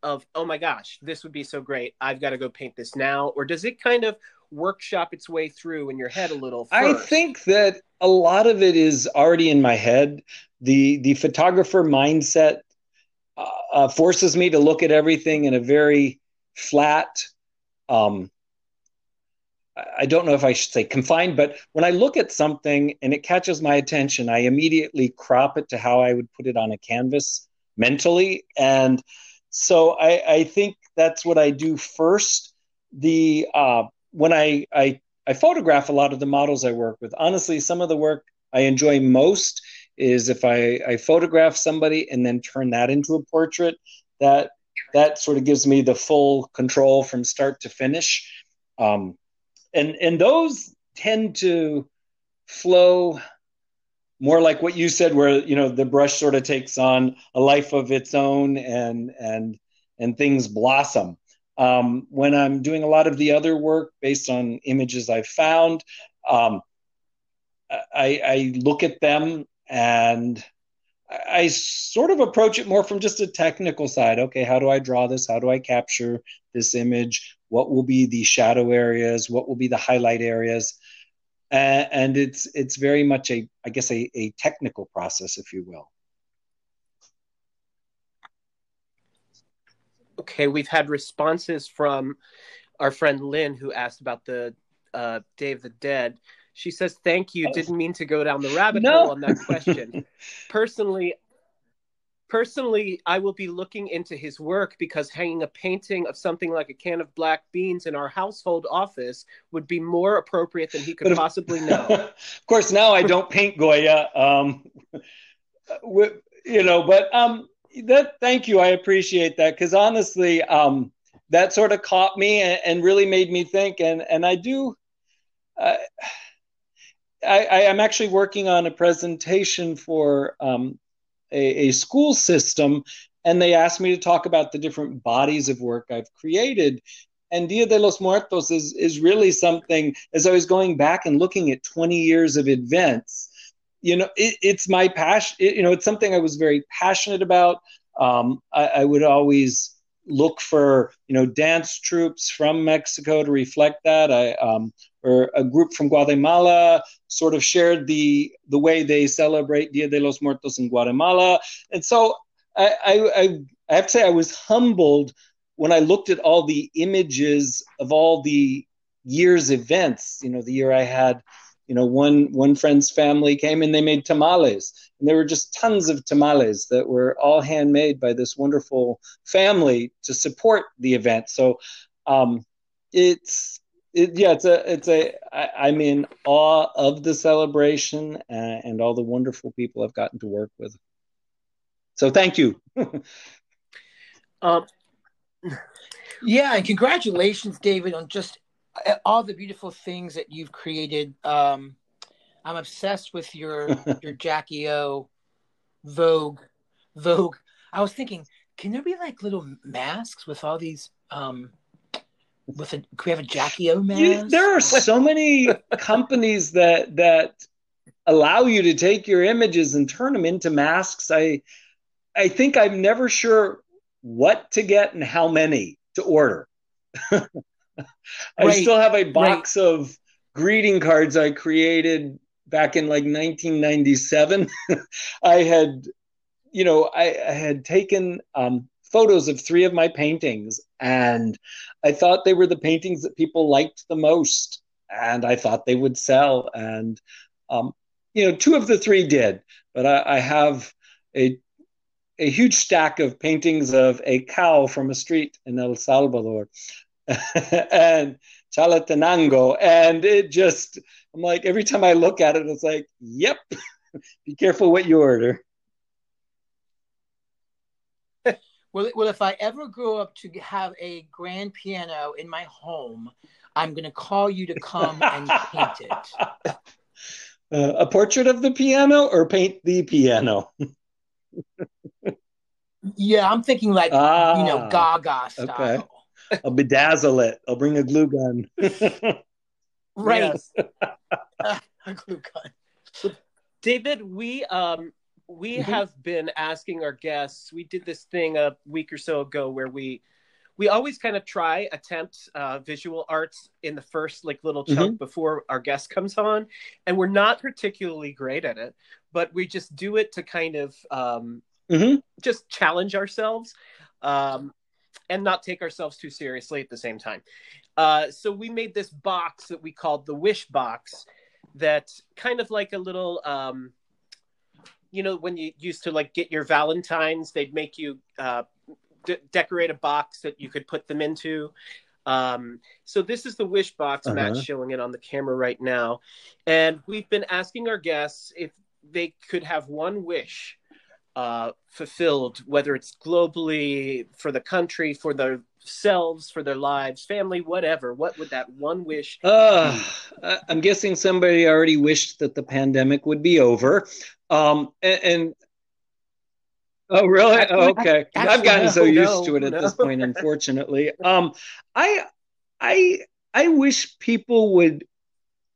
S1: of oh my gosh, this would be so great. I've got to go paint this now or does it kind of workshop its way through in your head a little first?
S3: I think that a lot of it is already in my head. The the photographer mindset uh, uh, forces me to look at everything in a very flat um, I don't know if I should say confined, but when I look at something and it catches my attention, I immediately crop it to how I would put it on a canvas mentally. And so I, I think that's what I do first. The uh, when I, I I photograph a lot of the models I work with. Honestly, some of the work I enjoy most is if I, I photograph somebody and then turn that into a portrait. That that sort of gives me the full control from start to finish. Um, and and those tend to flow more like what you said, where you know the brush sort of takes on a life of its own and and and things blossom. Um, when I'm doing a lot of the other work based on images I've found, um, I, I look at them and I sort of approach it more from just a technical side. Okay, how do I draw this? How do I capture this image? What will be the shadow areas? What will be the highlight areas? Uh, and it's it's very much a I guess a, a technical process, if you will.
S1: Okay, we've had responses from our friend Lynn who asked about the uh, Day of the Dead. She says, "Thank you. Didn't mean to go down the rabbit no. hole on that question. personally, personally, I will be looking into his work because hanging a painting of something like a can of black beans in our household office would be more appropriate than he could possibly know.
S3: of course, now I don't paint Goya. Um, you know, but um, that. Thank you. I appreciate that because honestly, um, that sort of caught me and, and, really made me think. And and I do. Uh, I, am actually working on a presentation for um, a, a, school system, and they asked me to talk about the different bodies of work I've created. And Dia de los Muertos is, is really something, as I was going back and looking at 20 years of events, you know, it, it's my passion, it, you know, it's something I was very passionate about. Um, I, I would always look for you know dance troupes from Mexico to reflect that. I um, or a group from Guatemala sort of shared the the way they celebrate Dia de los Muertos in Guatemala, and so I, I, I have to say I was humbled when I looked at all the images of all the year's events. You know, the year I had you know, one one friend's family came and they made tamales, and there were just tons of tamales that were all handmade by this wonderful family to support the event. So, um, it's it, yeah, it's a it's a I, I'm in awe of the celebration and, and all the wonderful people I've gotten to work with. So, thank you.
S1: um,
S2: yeah, and congratulations, David, on just all the beautiful things that you've created. Um, I'm obsessed with your your Jackie O Vogue Vogue. I was thinking, can there be like little masks with all these um with a can we have a Jackie O mask?
S3: There are so many companies that that allow you to take your images and turn them into masks. I I think I'm never sure what to get and how many to order. I right. still have a box right. of greeting cards I created back in like 1997. I had, you know, I, I had taken um, photos of three of my paintings, and I thought they were the paintings that people liked the most, and I thought they would sell. And, um, you know, two of the three did, but I, I have a a huge stack of paintings of a cow from a street in El Salvador and Chalatenango. And it just, I'm like, every time I look at it, it's like, yep, be careful what you order.
S2: Well, well, if I ever grow up to have a grand piano in my home, I'm going to call you to come and paint it.
S3: Uh, a portrait of the piano or paint the piano?
S2: yeah, I'm thinking like, ah, you know, Gaga style. Okay.
S3: I'll bedazzle it. I'll bring a glue gun.
S2: right. a glue gun.
S1: David, we um we mm-hmm. have been asking our guests. We did this thing a week or so ago where we we always kind of try attempt uh, visual arts in the first like little chunk mm-hmm. before our guest comes on, and we're not particularly great at it, but we just do it to kind of um, mm-hmm. just challenge ourselves. Um, and not take ourselves too seriously at the same time. Uh, so we made this box that we called the wish box that kind of like a little um, you know when you used to like get your valentines they'd make you uh, decorate a box that you could put them into um, so this is the wish box uh-huh. matt's showing it on the camera right now and we've been asking our guests if they could have one wish uh, fulfilled, whether it's globally for the country, for themselves, for their lives, family, whatever. What would that one wish?
S3: Uh, I'm guessing somebody already wished that the pandemic would be over. Um, and, and Oh, really? Oh, okay. Actually, I've gotten so used no, to it at no. this point, unfortunately. um, I, I, I wish people would,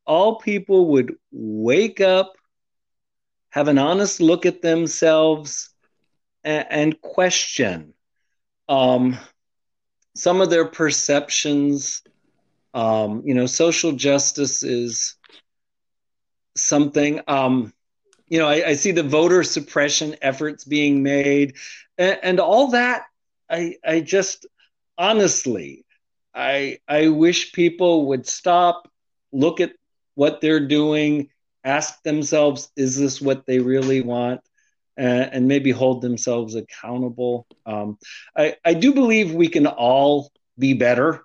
S3: all people would wake up have an honest look at themselves and, and question um, some of their perceptions. Um, you know, social justice is something. Um, you know, I, I, see the voter suppression efforts being made, and, and all that. I, I just honestly, I, I wish people would stop, look at what they're doing, ask themselves, is this what they really want? And, and maybe hold themselves accountable. Um, I, I do believe we can all be better.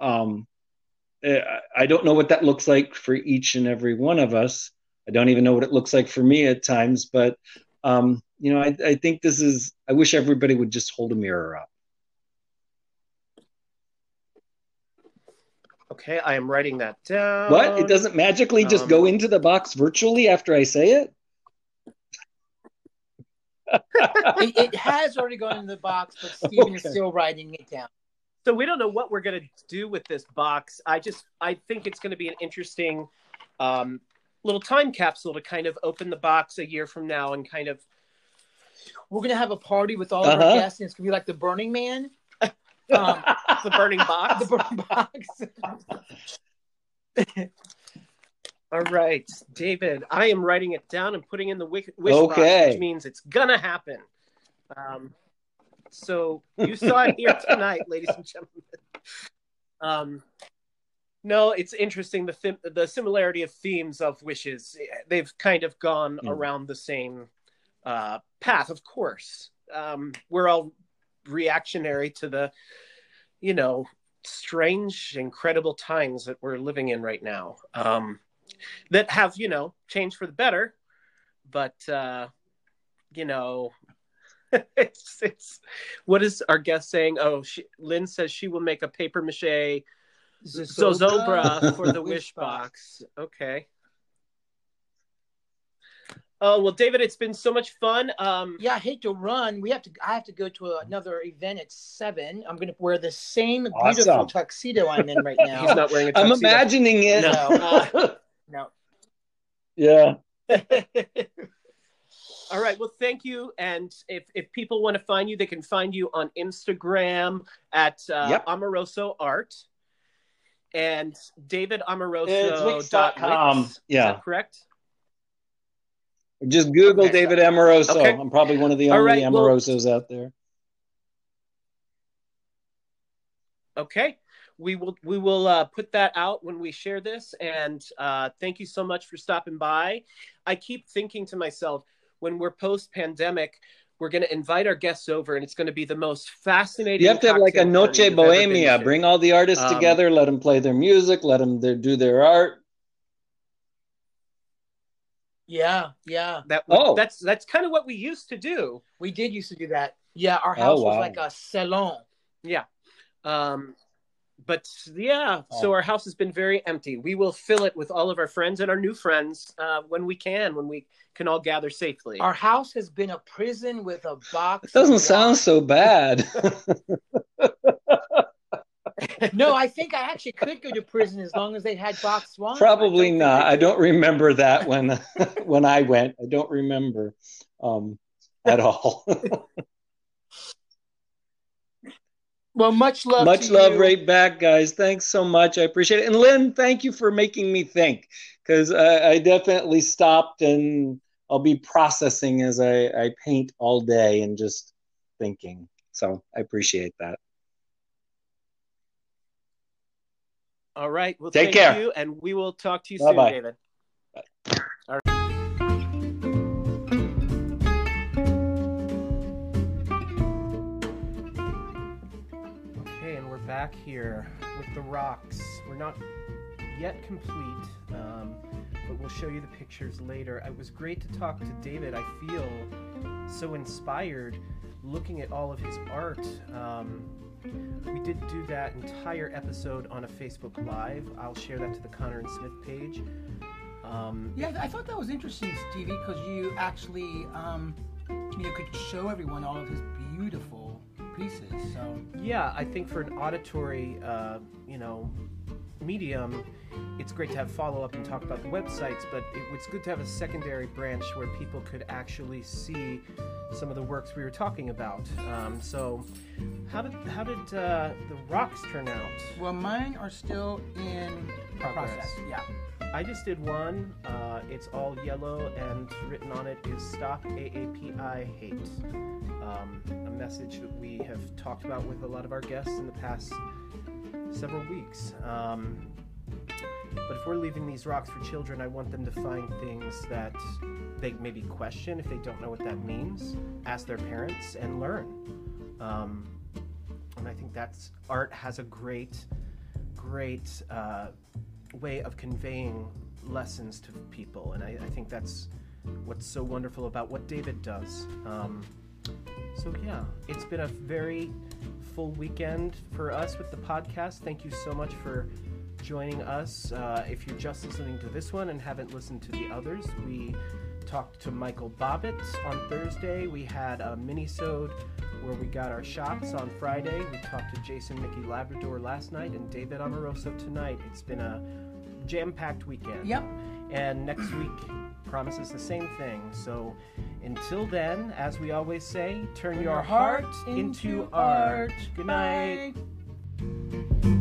S3: Um, eh, I don't know what that looks like for each and every one of us. I don't even know what it looks like for me at times, but um, you know, I, I think this is. I wish everybody would just hold a mirror up.
S1: Okay, I am writing that down.
S3: What? It doesn't magically just um, go into the box virtually after I say it?
S2: It, it, has already gone into the box, but Stephen okay. is still writing it down.
S1: So we don't know what we're going to do with this box. I just I think it's going to be an interesting um, little time capsule to kind of open the box a year from now and kind of.
S2: We're going to have a party with all uh-huh. of our guests, and it's going to be like the Burning Man.
S1: Um, the burning box.
S2: The burning
S1: box. All right, David. I am writing it down and putting in the wish, okay. box, which means it's gonna happen. Um, so you saw it here tonight, ladies and gentlemen. Um, No, it's interesting the thim- the similarity of themes of wishes. They've kind of gone
S3: Hmm.
S1: around the same uh, path. Of course, um, we're all reactionary to the, you know, strange, incredible times that we're living in right now. Um, that have you know changed for the better, but uh, you know. it's, it's what is our guest saying? Oh, she, Lynn says she will make a paper mache Zozobra for the wish box. Okay. Oh well, David, it's been so much fun. Um,
S2: Yeah, I hate to run. We have to. I have to go to another event at seven. I'm going to wear the same beautiful tuxedo I'm in right now.
S1: he's not wearing a
S3: I'm imagining it.
S1: No. uh,
S2: no.
S3: yeah.
S1: All right. Well, thank you. And if if people want to find you, they can find you on Instagram at uh,
S3: Yep.
S1: Amoroso Art and David Amoroso.
S3: It's Wix
S1: dot
S3: dot com.
S1: Wix. Is
S3: Yeah.
S1: that correct?
S3: Just Google
S1: Okay.
S3: David Amoroso.
S1: Okay.
S3: I'm probably one of the
S1: All
S3: only
S1: right, well-
S3: Amorosos out there.
S1: Okay. We will we will uh, put that out when we share this. And uh, thank you so much for stopping by. I keep thinking to myself, when we're post pandemic, we're going to invite our guests over, and it's going to be the most fascinating.
S3: You have to have like a Noche
S1: party you've ever been
S3: Bohemia. Bring all the artists
S1: Um,
S3: together, let them play their music, let them do their art.
S2: Yeah, yeah.
S1: that.
S3: Oh.
S1: That's that's kind of what we used to do.
S2: We did used to do that. Yeah, our
S3: Oh,
S2: house was like a salon.
S1: Yeah. Um, but yeah, so
S3: Oh.
S1: our house has been very empty. We will fill it with all of our friends and our new friends uh, when we can, when we can all gather safely.
S2: Our house has been a prison with a box.
S3: It doesn't sound so bad.
S2: No, I think I actually could go to prison as long as they had box wine.
S3: Probably
S2: I don't
S3: I don't remember that when when I went. I don't remember um, at all.
S2: Well, much love.
S3: much
S2: to
S3: love
S2: you.
S3: right back, guys. Thanks so much. I appreciate it. And Lynn, thank you for making me think because I, I definitely stopped and I'll be processing as I, I paint all day and just thinking. So I appreciate that.
S1: all right. Well,
S3: Take
S1: thank
S3: care.
S1: you, and we will talk to you
S3: Bye-bye.
S1: soon, David. Okay, back here with the rocks. We're not yet complete, um, but we'll show you the pictures later. It was great to talk to David. I feel so inspired looking at all of his art. Um, we did do that entire episode on a Facebook Live. I'll share that to the Conner and Smith page. Um,
S2: Yeah, I thought that was interesting, Stevie, because you actually, um, you could show everyone all of his beautiful pieces. So
S1: Yeah, I think for an auditory, uh, you know, medium, it's great to have follow up and talk about the websites, but it, it's good to have a secondary branch where people could actually see some of the works we were talking about. Um, so, how did how did uh, the rocks turn out?
S2: Well, mine are still in
S1: Progress.
S2: process. Yeah.
S1: I just did one. Uh, it's all yellow, and written on it is "Stop AAPI Hate." Um, a message that we have talked about with a lot of our guests in the past several weeks. Um, but if we're leaving these rocks for children, I want them to find things that they maybe question if they don't know what that means. Ask their parents and learn. Um, and I think that's art has a great, great. Uh, way of conveying lessons to people, and I, I think that's what's so wonderful about what David does. Um, so yeah, it's been a very full weekend for us with the podcast. Thank you so much for joining us. Uh, if you're just listening to this one and haven't listened to the others, we talked to Michael Bobbitt on Thursday. We had a mini-sode where we got our shots on Friday. We talked to Jason Mickey Labrador last night and David Amoroso tonight. It's been a jam-packed weekend.
S2: Yep.
S1: And next week promises the same thing. So until then, as we always say, turn, your, your heart, heart, into, into art. art. Good night.
S2: Bye.